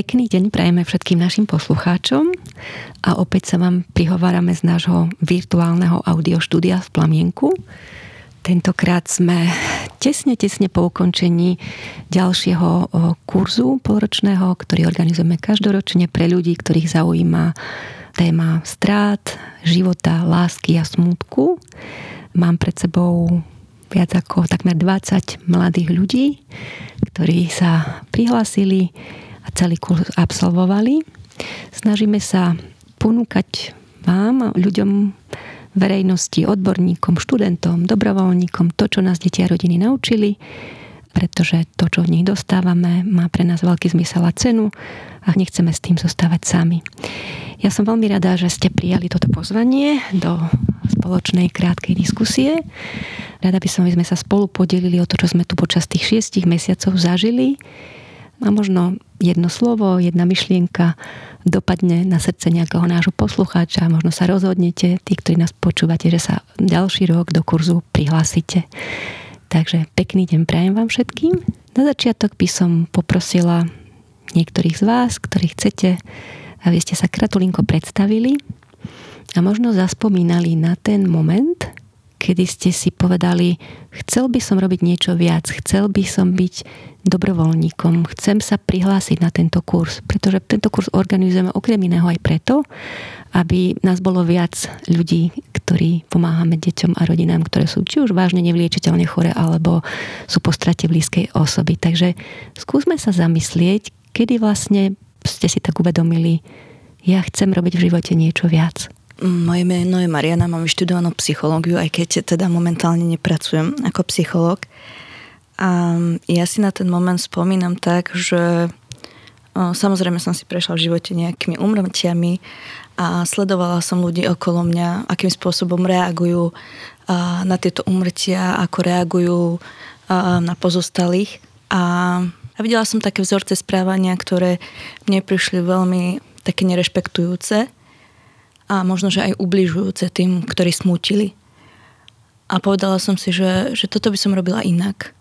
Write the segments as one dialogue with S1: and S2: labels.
S1: Pekný deň prajeme všetkým našim poslucháčom a opäť sa vám prihovárame z nášho virtuálneho audioštúdia v Plamienku. Tentokrát sme tesne, tesne po ukončení ďalšieho kurzu polročného, ktorý organizujeme každoročne pre ľudí, ktorých zaujíma téma strát, života, lásky a smutku. Mám pred sebou viac ako takmer 20 mladých ľudí, ktorí sa prihlásili a celý kurz absolvovali. Snažíme sa ponúkať vám, ľuďom, verejnosti, odborníkom, študentom, dobrovoľníkom to, čo nás deti a rodiny naučili, pretože to, čo v nich dostávame, má pre nás veľký zmysel a cenu a nechceme s tým zostávať sami. Ja som veľmi rada, že ste prijali toto pozvanie do spoločnej krátkej diskusie. Rada by som, aby sme sa spolu podelili o to, čo sme tu počas tých šiestich mesiacov zažili a možno jedno slovo, jedna myšlienka dopadne na srdce nejakého nášho poslucháča, možno sa rozhodnete, tí, ktorí nás počúvate, že sa ďalší rok do kurzu prihlásite. Takže pekný deň prajem vám všetkým. Na začiatok by som poprosila niektorých z vás, ktorí chcete, aby ste sa kratulinko predstavili a možno zaspomínali na ten moment, kedy ste si povedali, chcel by som robiť niečo viac, chcel by som byť dobrovoľníkom, chcem sa prihlásiť na tento kurz, pretože tento kurz organizujeme okrem iného aj preto, aby nás bolo viac ľudí, ktorí pomáhame deťom a rodinám, ktoré sú či už vážne nevliečiteľne chore, alebo sú po strate blízkej osoby. Takže skúsme sa zamyslieť, kedy vlastne ste si tak uvedomili, ja chcem robiť v živote niečo viac.
S2: Moje meno je Mariana, mám vyštudovanú psychológiu, aj keď teda momentálne nepracujem ako psychológ. A ja si na ten moment spomínam tak, že samozrejme som si prešla v živote nejakými umrtiami a sledovala som ľudí okolo mňa, akým spôsobom reagujú na tieto umrtia, ako reagujú na pozostalých. A videla som také vzorce správania, ktoré mne prišli veľmi také nerešpektujúce a možno, že aj ubližujúce tým, ktorí smútili. A povedala som si, že, že toto by som robila inak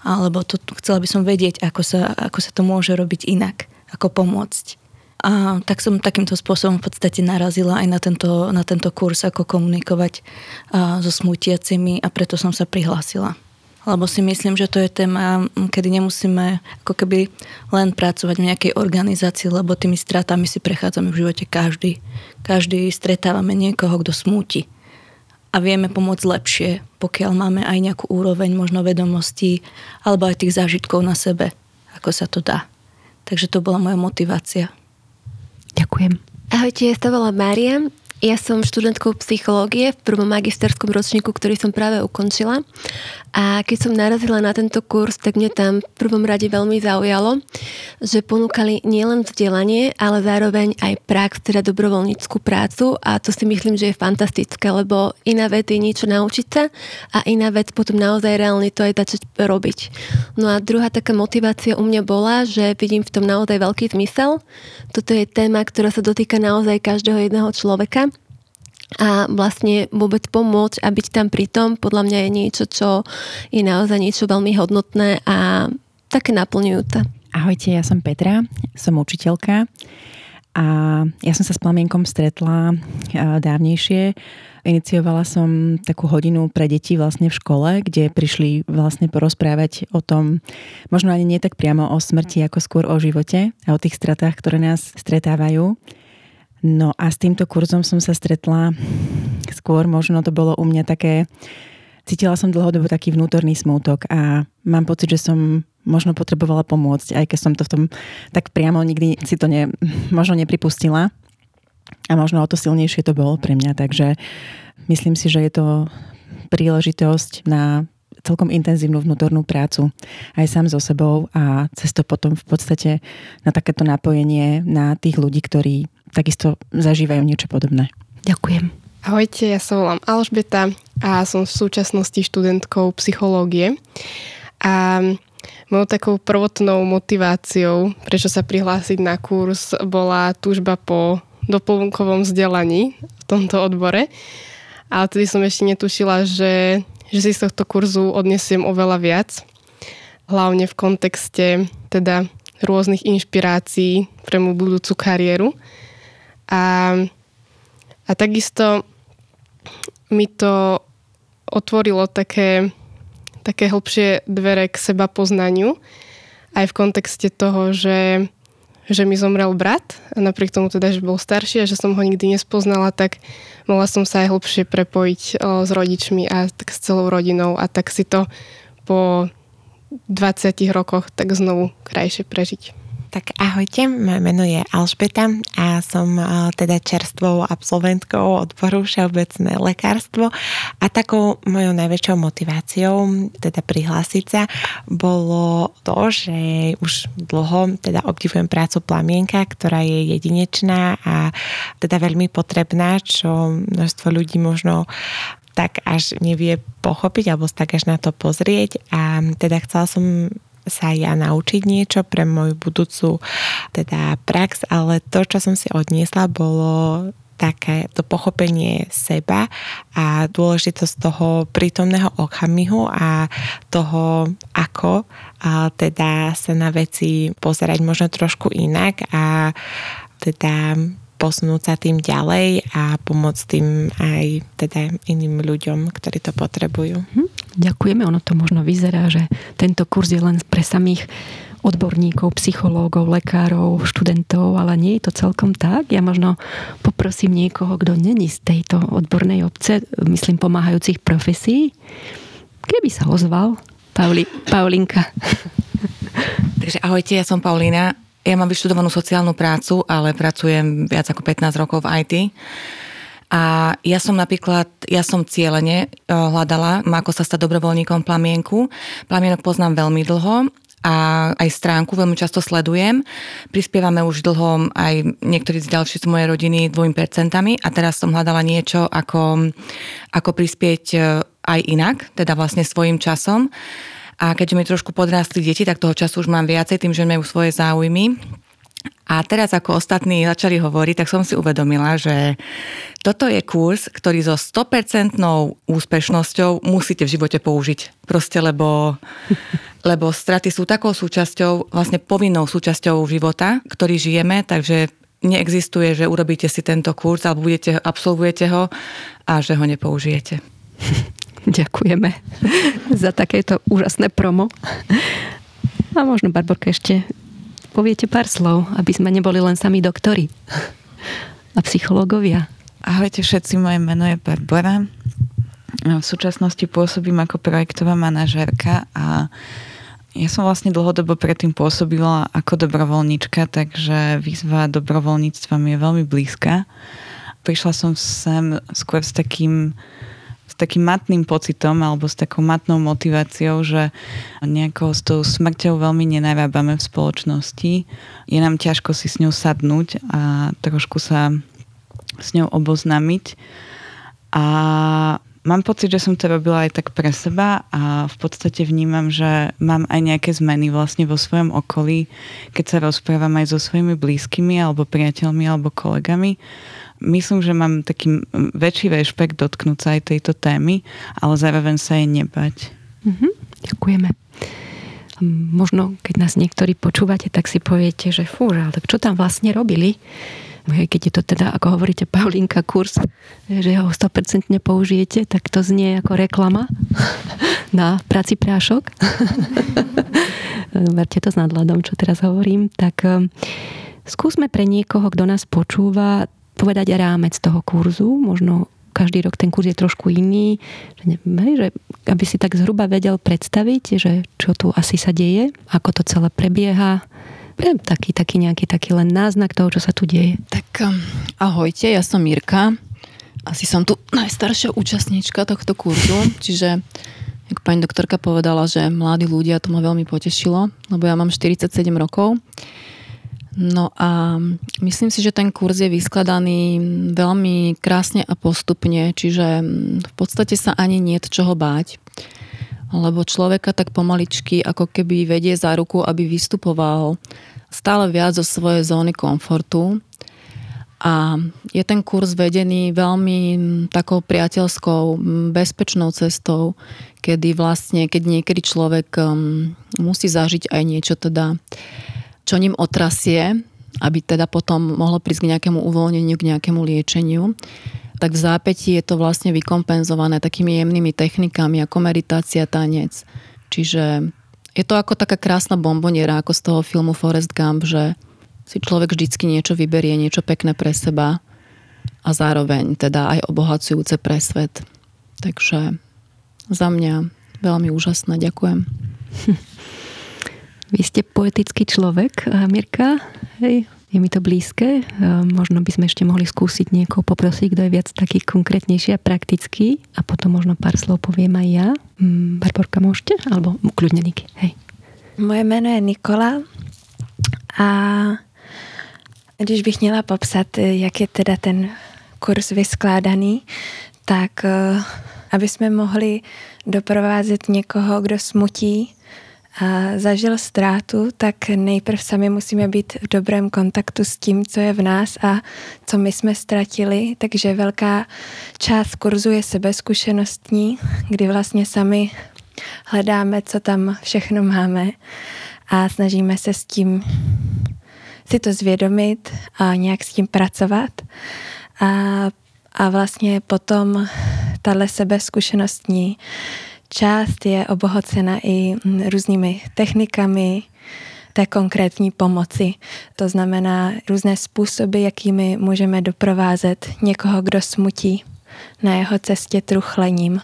S2: alebo to, chcela by som vedieť, ako sa, ako sa to môže robiť inak, ako pomôcť. A tak som takýmto spôsobom v podstate narazila aj na tento, na tento kurz, ako komunikovať a, so smutiacimi a preto som sa prihlásila. Lebo si myslím, že to je téma, kedy nemusíme ako keby len pracovať v nejakej organizácii, lebo tými stratami si prechádzame v živote každý. Každý stretávame niekoho, kto smúti a vieme pomôcť lepšie, pokiaľ máme aj nejakú úroveň možno vedomostí alebo aj tých zážitkov na sebe, ako sa to dá. Takže to bola moja motivácia.
S1: Ďakujem.
S3: Ahojte, ja sa volám Mária. Ja som študentkou psychológie v prvom magisterskom ročníku, ktorý som práve ukončila. A keď som narazila na tento kurz, tak mne tam v prvom rade veľmi zaujalo, že ponúkali nielen vzdelanie, ale zároveň aj prax, teda dobrovoľníckú prácu a to si myslím, že je fantastické, lebo iná vec je niečo naučiť sa a iná vec potom naozaj reálne to aj začať robiť. No a druhá taká motivácia u mňa bola, že vidím v tom naozaj veľký zmysel. Toto je téma, ktorá sa dotýka naozaj každého jedného človeka a vlastne vôbec pomôcť a byť tam pri tom, podľa mňa je niečo, čo je naozaj niečo veľmi hodnotné a také naplňujúce.
S4: Ahojte, ja som Petra, som učiteľka a ja som sa s Plamienkom stretla dávnejšie. Iniciovala som takú hodinu pre deti vlastne v škole, kde prišli vlastne porozprávať o tom, možno ani nie tak priamo o smrti, ako skôr o živote a o tých stratách, ktoré nás stretávajú. No a s týmto kurzom som sa stretla skôr, možno to bolo u mňa také, cítila som dlhodobo taký vnútorný smútok a mám pocit, že som možno potrebovala pomôcť, aj keď som to v tom tak priamo nikdy si to ne, možno nepripustila. A možno o to silnejšie to bolo pre mňa, takže myslím si, že je to príležitosť na celkom intenzívnu vnútornú prácu aj sám so sebou a cez to potom v podstate na takéto napojenie na tých ľudí, ktorí takisto zažívajú niečo podobné.
S1: Ďakujem.
S5: Ahojte, ja sa volám Alžbeta a som v súčasnosti študentkou psychológie. A mojou takou prvotnou motiváciou, prečo sa prihlásiť na kurz, bola túžba po doplnkovom vzdelaní v tomto odbore. Ale tedy som ešte netušila, že, že si z tohto kurzu odnesiem oveľa viac. Hlavne v kontexte teda rôznych inšpirácií pre moju budúcu kariéru. A, a takisto mi to otvorilo také, také hlbšie dvere k seba poznaniu, aj v kontexte toho, že, že mi zomrel brat a napriek tomu teda, že bol starší a že som ho nikdy nespoznala, tak mohla som sa aj hlbšie prepojiť o, s rodičmi a tak s celou rodinou a tak si to po 20 rokoch tak znovu krajšie prežiť.
S6: Tak ahojte, moje meno je Alžbeta a som teda čerstvou absolventkou odboru Všeobecné lekárstvo. A takou mojou najväčšou motiváciou teda prihlásiť sa bolo to, že už dlho teda obdivujem prácu Plamienka, ktorá je jedinečná a teda veľmi potrebná, čo množstvo ľudí možno tak až nevie pochopiť alebo tak až na to pozrieť. A teda chcela som sa ja naučiť niečo pre moju budúcu teda prax, ale to, čo som si odniesla, bolo také to pochopenie seba a dôležitosť toho prítomného okamihu a toho, ako a teda sa na veci pozerať možno trošku inak a teda posunúť sa tým ďalej a pomôcť tým aj teda iným ľuďom, ktorí to potrebujú. Hm,
S1: ďakujeme, ono to možno vyzerá, že tento kurz je len pre samých odborníkov, psychológov, lekárov, študentov, ale nie je to celkom tak. Ja možno poprosím niekoho, kto není z tejto odbornej obce, myslím pomáhajúcich profesí, keby sa ozval. Pauli, Paulinka.
S7: Takže ahojte, ja som Paulína ja mám vyštudovanú sociálnu prácu, ale pracujem viac ako 15 rokov v IT. A ja som napríklad, ja som cieľene e, hľadala, ako sa stať dobrovoľníkom plamienku. Plamienok poznám veľmi dlho a aj stránku veľmi často sledujem. Prispievame už dlho aj niektorí z ďalších z mojej rodiny dvojim percentami a teraz som hľadala niečo, ako, ako prispieť e, aj inak, teda vlastne svojim časom. A keďže mi trošku podrástli deti, tak toho času už mám viacej, tým, že majú svoje záujmy. A teraz, ako ostatní začali hovoriť, tak som si uvedomila, že toto je kurz, ktorý so 100% úspešnosťou musíte v živote použiť. Proste, lebo, lebo straty sú takou súčasťou, vlastne povinnou súčasťou života, ktorý žijeme, takže neexistuje, že urobíte si tento kurz alebo budete, absolvujete ho a že ho nepoužijete.
S1: Ďakujeme za takéto úžasné promo. A možno, Barborka, ešte poviete pár slov, aby sme neboli len sami doktori a psychológovia.
S8: Ahojte všetci, moje meno je Barbara. V súčasnosti pôsobím ako projektová manažérka a ja som vlastne dlhodobo predtým pôsobila ako dobrovoľnička, takže výzva dobrovoľníctva mi je veľmi blízka. Prišla som sem skôr s takým takým matným pocitom alebo s takou matnou motiváciou, že nejako s tou smrťou veľmi nenarábame v spoločnosti. Je nám ťažko si s ňou sadnúť a trošku sa s ňou oboznámiť. A mám pocit, že som to robila aj tak pre seba a v podstate vnímam, že mám aj nejaké zmeny vlastne vo svojom okolí, keď sa rozprávam aj so svojimi blízkymi alebo priateľmi alebo kolegami myslím, že mám taký väčší rešpekt dotknúť sa aj tejto témy, ale zároveň sa jej nebať.
S1: Mm-hmm, ďakujeme. Možno, keď nás niektorí počúvate, tak si poviete, že fú, ale čo tam vlastne robili? Keď je to teda, ako hovoríte, Paulinka kurz, že ho 100% použijete, tak to znie ako reklama na práci prášok. Verte to s nadhľadom, čo teraz hovorím. Tak um, skúsme pre niekoho, kto nás počúva, povedať rámec toho kurzu, možno každý rok ten kurz je trošku iný, že, ne, že aby si tak zhruba vedel predstaviť, že čo tu asi sa deje, ako to celé prebieha, taký, taký nejaký taký len náznak toho, čo sa tu deje.
S9: Tak um, ahojte, ja som Mirka. Asi som tu najstaršia účastníčka tohto kurzu, čiže ako pani doktorka povedala, že mladí ľudia, to ma veľmi potešilo, lebo ja mám 47 rokov. No a myslím si, že ten kurz je vyskladaný veľmi krásne a postupne, čiže v podstate sa ani nie čoho báť, lebo človeka tak pomaličky ako keby vedie za ruku, aby vystupoval stále viac zo svojej zóny komfortu. A je ten kurz vedený veľmi takou priateľskou, bezpečnou cestou, kedy vlastne, keď niekedy človek musí zažiť aj niečo teda čo ním otrasie, aby teda potom mohlo prísť k nejakému uvoľneniu, k nejakému liečeniu tak v zápätí je to vlastne vykompenzované takými jemnými technikami ako meditácia, tanec. Čiže je to ako taká krásna bomboniera, ako z toho filmu Forest Gump, že si človek vždycky niečo vyberie, niečo pekné pre seba a zároveň teda aj obohacujúce pre svet. Takže za mňa veľmi úžasné. Ďakujem.
S1: Vy ste poetický človek, Mirka. Hej, je mi to blízke. Možno by sme ešte mohli skúsiť niekoho poprosiť, kto je viac taký konkrétnejší a praktický a potom možno pár slov poviem aj ja. Mm, Barborka, môžete? Alebo kľudne Niky. Hej.
S10: Moje jméno je Nikola a když bych měla popsat, jak je teda ten kurz vyskládaný, tak eh, aby jsme mohli doprovázet někoho, kdo smutí, zažil ztrátu, tak nejprv sami musíme být v dobrém kontaktu s tím, co je v nás a co my jsme ztratili. Takže velká část kurzu je sebezkušenostní, kdy vlastně sami hledáme, co tam všechno máme a snažíme se s tím si to zvědomit a nějak s tím pracovat. A, a vlastně potom tahle sebezkušenostní část je obohocena i různými technikami té konkrétní pomoci. To znamená různé způsoby, jakými můžeme doprovázet někoho, kdo smutí na jeho cestě truchlením.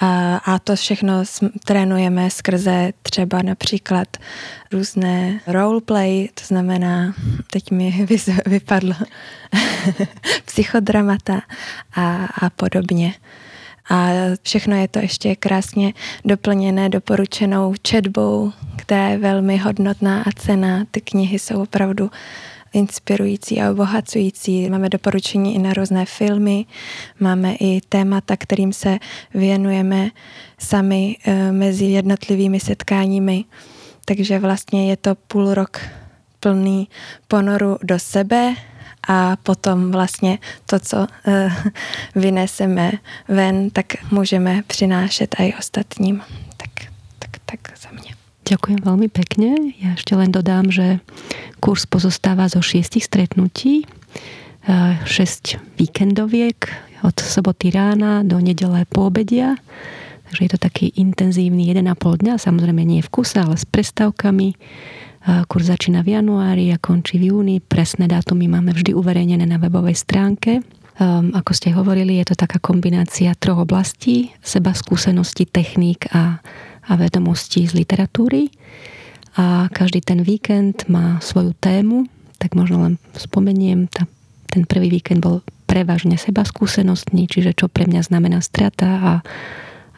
S10: A, a to všechno trénujeme skrze třeba například různé roleplay, to znamená, teď mi vypadlo psychodramata a, a podobně a všechno je to ještě krásně doplněné doporučenou četbou, která je velmi hodnotná a cená. Ty knihy jsou opravdu inspirující a obohacující. Máme doporučení i na různé filmy, máme i témata, kterým se věnujeme sami e, mezi jednotlivými setkáními. Takže vlastně je to půl rok plný ponoru do sebe a potom vlastně to, co uh, vyneseme ven, tak můžeme přinášet aj ostatním. Tak, tak, tak za mě.
S1: Ďakujem veľmi pekne. Ja ešte len dodám, že kurz pozostáva zo šiestich stretnutí, 6 e, víkendoviek od soboty rána do nedele po obedia. Takže je to taký intenzívny 1,5 dňa, samozrejme nie v kuse, ale s prestávkami Kurs začína v januári a končí v júni. Presné dátumy máme vždy uverejnené na webovej stránke. Um, ako ste hovorili, je to taká kombinácia troch oblastí, seba skúsenosti, techník a, a vedomostí z literatúry. A každý ten víkend má svoju tému, tak možno len spomeniem, tá, ten prvý víkend bol prevažne seba skúsenostný, čiže čo pre mňa znamená strata a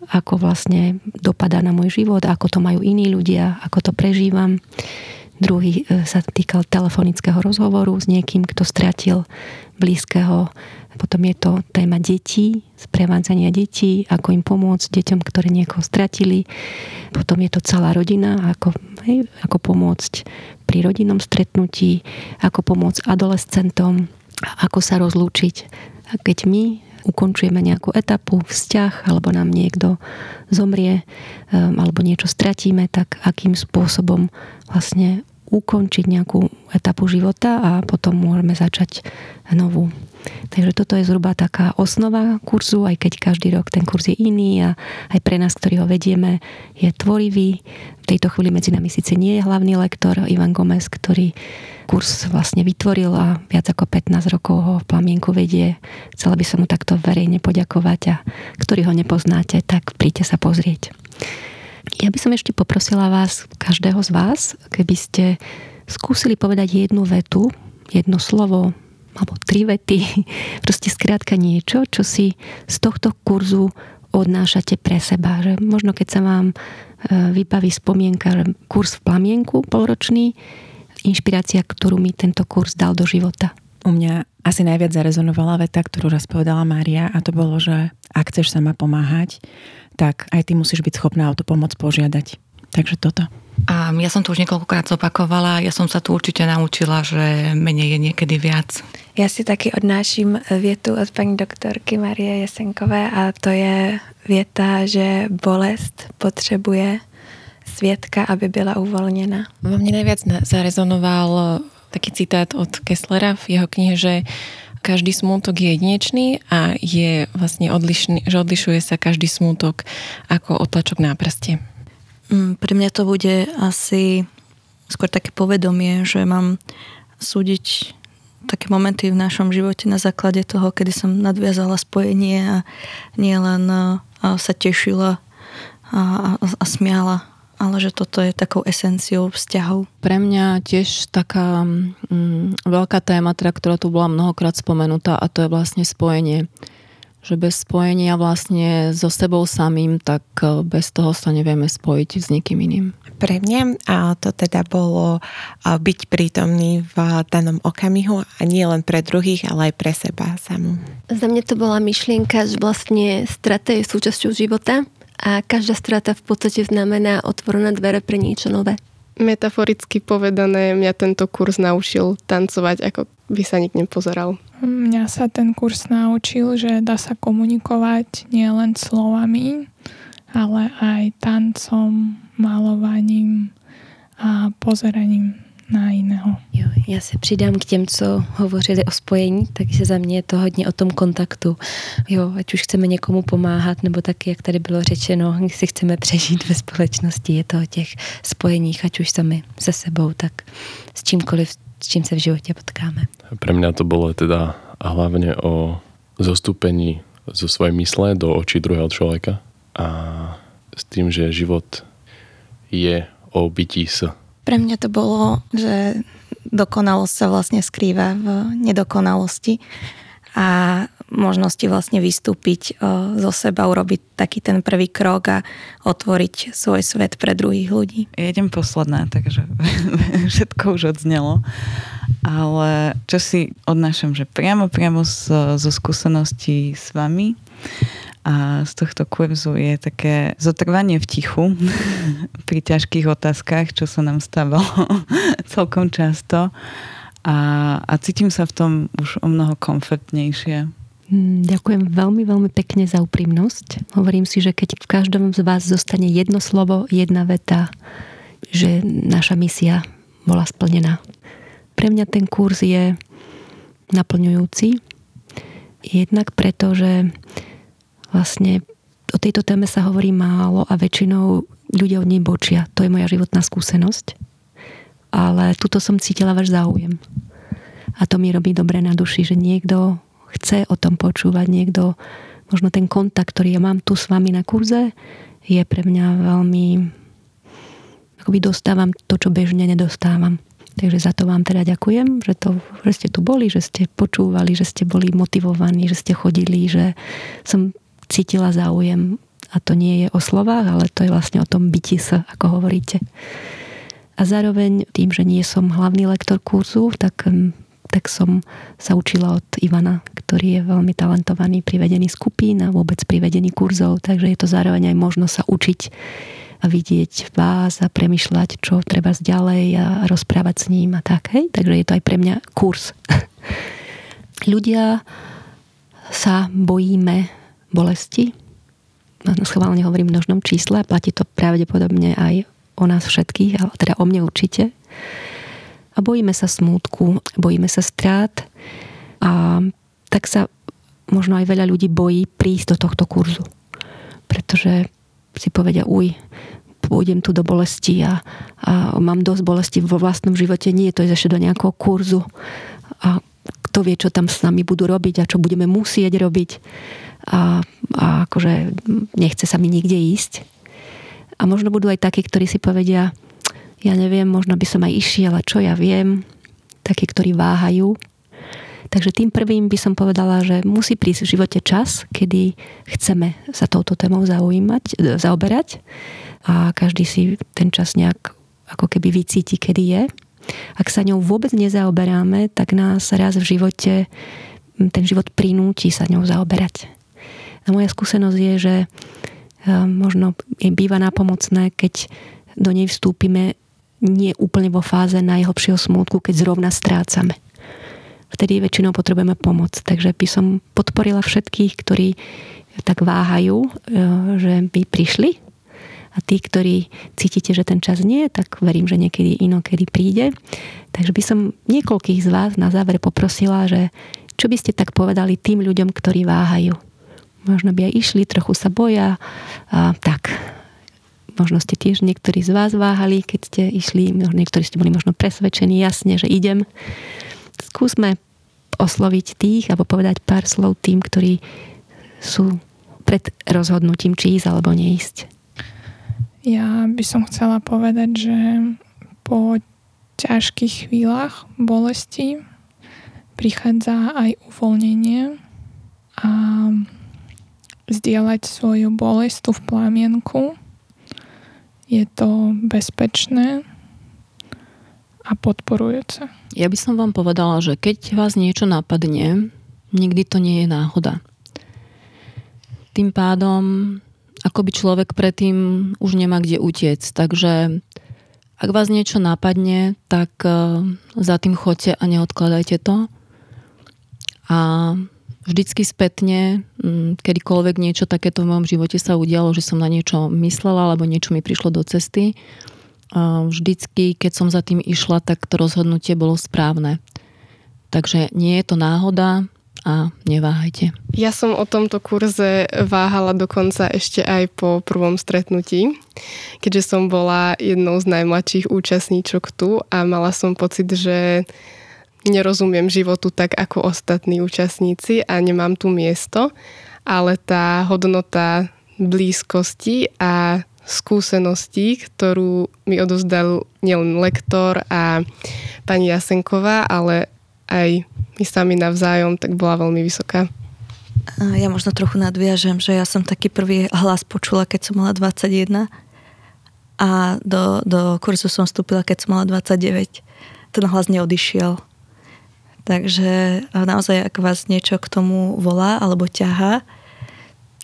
S1: ako vlastne dopadá na môj život, ako to majú iní ľudia, ako to prežívam. Druhý e, sa týkal telefonického rozhovoru s niekým, kto stratil blízkeho. Potom je to téma detí, sprevádzania detí, ako im pomôcť deťom, ktoré niekoho stratili. Potom je to celá rodina, ako, hej, ako pomôcť pri rodinnom stretnutí, ako pomôcť adolescentom, ako sa rozlúčiť. A keď my ukončujeme nejakú etapu, vzťah, alebo nám niekto zomrie, um, alebo niečo stratíme, tak akým spôsobom vlastne ukončiť nejakú etapu života a potom môžeme začať novú. Takže toto je zhruba taká osnova kurzu, aj keď každý rok ten kurz je iný a aj pre nás, ktorí ho vedieme, je tvorivý. V tejto chvíli medzi nami síce nie je hlavný lektor Ivan Gomez, ktorý kurz vlastne vytvoril a viac ako 15 rokov ho v plamienku vedie. Chcela by som mu takto verejne poďakovať a ktorí ho nepoznáte, tak príďte sa pozrieť. Ja by som ešte poprosila vás, každého z vás, keby ste skúsili povedať jednu vetu, jedno slovo, alebo tri vety, proste skrátka niečo, čo si z tohto kurzu odnášate pre seba. Že možno keď sa vám e, vybaví spomienka, že kurz v plamienku polročný, inšpirácia, ktorú mi tento kurz dal do života.
S4: U mňa asi najviac zarezonovala veta, ktorú raz povedala Mária a to bolo, že ak chceš sama pomáhať, tak aj ty musíš byť schopná o to pomoc požiadať. Takže toto.
S7: A ja som to už niekoľkokrát zopakovala, ja som sa tu určite naučila, že menej je niekedy viac.
S10: Já si taky odnáším větu od paní doktorky Marie Jesenkové a to je věta, že bolest potřebuje světka, aby byla uvolněna.
S11: Vo mne najviac zarezonoval taký citát od Kesslera v jeho knihe, že každý smútok je jedinečný a je vlastne odlišný, že odlišuje sa každý smútok ako otlačok na prste.
S2: Mm, pre mňa to bude asi skôr také povedomie, že mám súdiť také momenty v našom živote na základe toho, kedy som nadviazala spojenie a nielen sa tešila a, a, a smiala ale že toto je takou esenciou vzťahov.
S9: Pre mňa tiež taká mm, veľká téma, teda, ktorá tu bola mnohokrát spomenutá a to je vlastne spojenie. Že bez spojenia vlastne so sebou samým, tak e, bez toho sa nevieme spojiť s nikým iným.
S6: Pre mňa a to teda bolo byť prítomný v danom okamihu a nie len pre druhých, ale aj pre seba samú.
S3: Za mňa to bola myšlienka, že vlastne strata je súčasťou života a každá strata v podstate znamená otvorené dvere pre niečo nové.
S5: Metaforicky povedané, mňa tento kurz naučil tancovať, ako by sa nik nepozeral.
S12: Mňa sa ten kurz naučil, že dá sa komunikovať nielen slovami, ale aj tancom, malovaním a pozeraním na jiného.
S1: Jo, já se přidám k těm, co hovořili o spojení, takže za mě je to hodně o tom kontaktu. Jo, ať už chceme někomu pomáhat, nebo tak, jak tady bylo řečeno, si chceme přežít ve společnosti, je to o těch spojeních, ať už sami se sebou, tak s čímkoliv, s čím se v životě potkáme.
S13: Pre mňa to bolo teda hlavne o zostúpení zo svojej mysle do očí druhého človeka a s tým, že život je o bytí s
S14: pre mňa to bolo, že dokonalosť sa vlastne skrýva v nedokonalosti a možnosti vlastne vystúpiť e, zo seba, urobiť taký ten prvý krok a otvoriť svoj svet pre druhých ľudí.
S8: Ja idem posledná, takže všetko už odznelo. Ale čo si odnášam, že priamo, priamo zo skúseností s vami a z tohto kurzu je také zotrvanie v tichu pri ťažkých otázkach, čo sa nám stávalo celkom často a, a cítim sa v tom už o mnoho komfortnejšie.
S1: Mm, ďakujem veľmi, veľmi pekne za úprimnosť. Hovorím si, že keď v každom z vás zostane jedno slovo, jedna veta, že naša misia bola splnená. Pre mňa ten kurz je naplňujúci. Jednak preto, že vlastne o tejto téme sa hovorí málo a väčšinou ľudia od nej bočia. To je moja životná skúsenosť. Ale tuto som cítila váš záujem. A to mi robí dobre na duši, že niekto chce o tom počúvať, niekto, možno ten kontakt, ktorý ja mám tu s vami na kurze, je pre mňa veľmi akoby dostávam to, čo bežne nedostávam. Takže za to vám teda ďakujem, že, to, že ste tu boli, že ste počúvali, že ste boli motivovaní, že ste chodili, že som cítila záujem a to nie je o slovách, ale to je vlastne o tom byti sa, ako hovoríte. A zároveň tým, že nie som hlavný lektor kurzu, tak, mm, tak som sa učila od Ivana, ktorý je veľmi talentovaný pri vedení skupín a vôbec pri vedení kurzov, takže je to zároveň aj možnosť sa učiť a vidieť vás a premyšľať, čo treba ďalej a rozprávať s ním a tak. Hej? Takže je to aj pre mňa kurz. Ľudia sa bojíme bolesti. Schválne hovorím v množnom čísle, platí to pravdepodobne aj o nás všetkých, ale teda o mne určite. A bojíme sa smútku, bojíme sa strát a tak sa možno aj veľa ľudí bojí prísť do tohto kurzu. Pretože si povedia, uj, pôjdem tu do bolesti a, a mám dosť bolesti vo vlastnom živote. Nie, to je ešte do nejakého kurzu. A kto vie, čo tam s nami budú robiť a čo budeme musieť robiť a, a akože nechce sa mi nikde ísť. A možno budú aj takí, ktorí si povedia, ja neviem, možno by som aj išiel, a čo ja viem, takí, ktorí váhajú. Takže tým prvým by som povedala, že musí prísť v živote čas, kedy chceme sa touto témou zaujímať, zaoberať a každý si ten čas nejak ako keby vycíti, kedy je. Ak sa ňou vôbec nezaoberáme, tak nás raz v živote ten život prinúti sa ňou zaoberať. A moja skúsenosť je, že e, možno je býva nápomocné, keď do nej vstúpime nie úplne vo fáze najhlbšieho smútku, keď zrovna strácame. Vtedy väčšinou potrebujeme pomoc. Takže by som podporila všetkých, ktorí tak váhajú, e, že by prišli a tí, ktorí cítite, že ten čas nie, tak verím, že niekedy inokedy príde. Takže by som niekoľkých z vás na záver poprosila, že čo by ste tak povedali tým ľuďom, ktorí váhajú. Možno by aj išli, trochu sa boja. A, tak, možno ste tiež niektorí z vás váhali, keď ste išli, niektorí ste boli možno presvedčení jasne, že idem. Skúsme osloviť tých alebo povedať pár slov tým, ktorí sú pred rozhodnutím, či ísť alebo neísť.
S12: Ja by som chcela povedať, že po ťažkých chvíľach bolesti prichádza aj uvoľnenie a zdieľať svoju bolest tu v plamienku. Je to bezpečné a podporujúce.
S9: Ja by som vám povedala, že keď vás niečo napadne, nikdy to nie je náhoda. Tým pádom, ako by človek predtým už nemá kde utiec. Takže ak vás niečo napadne, tak e, za tým chodte a neodkladajte to. A vždycky spätne, kedykoľvek niečo takéto v mojom živote sa udialo, že som na niečo myslela, alebo niečo mi prišlo do cesty, vždycky, keď som za tým išla, tak to rozhodnutie bolo správne. Takže nie je to náhoda a neváhajte.
S5: Ja som o tomto kurze váhala dokonca ešte aj po prvom stretnutí, keďže som bola jednou z najmladších účastníčok tu a mala som pocit, že nerozumiem životu tak ako ostatní účastníci a nemám tu miesto, ale tá hodnota blízkosti a skúseností, ktorú mi odozdal nielen lektor a pani Jasenková, ale aj my sami navzájom, tak bola veľmi vysoká.
S2: Ja možno trochu nadviažem, že ja som taký prvý hlas počula, keď som mala 21 a do, do kurzu som vstúpila, keď som mala 29. Ten hlas neodišiel. Takže naozaj, ak vás niečo k tomu volá alebo ťahá,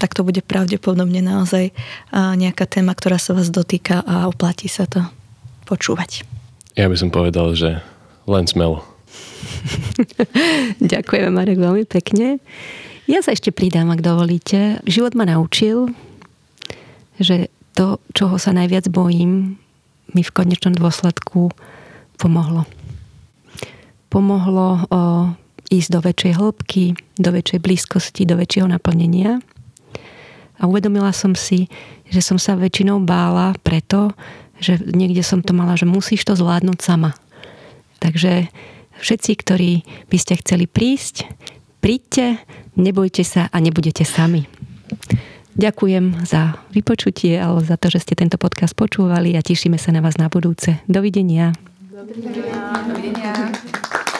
S2: tak to bude pravdepodobne naozaj nejaká téma, ktorá sa vás dotýka a oplatí sa to počúvať.
S13: Ja by som povedal, že len smelo.
S1: Ďakujeme, Marek, veľmi pekne. Ja sa ešte pridám, ak dovolíte. Život ma naučil, že to, čoho sa najviac bojím, mi v konečnom dôsledku pomohlo. Pomohlo ísť do väčšej hĺbky, do väčšej blízkosti, do väčšieho naplnenia – a uvedomila som si, že som sa väčšinou bála preto, že niekde som to mala, že musíš to zvládnuť sama. Takže všetci, ktorí by ste chceli prísť, príďte, nebojte sa a nebudete sami. Ďakujem za vypočutie alebo za to, že ste tento podcast počúvali a tešíme sa na vás na budúce. Dovidenia. 你好，你好。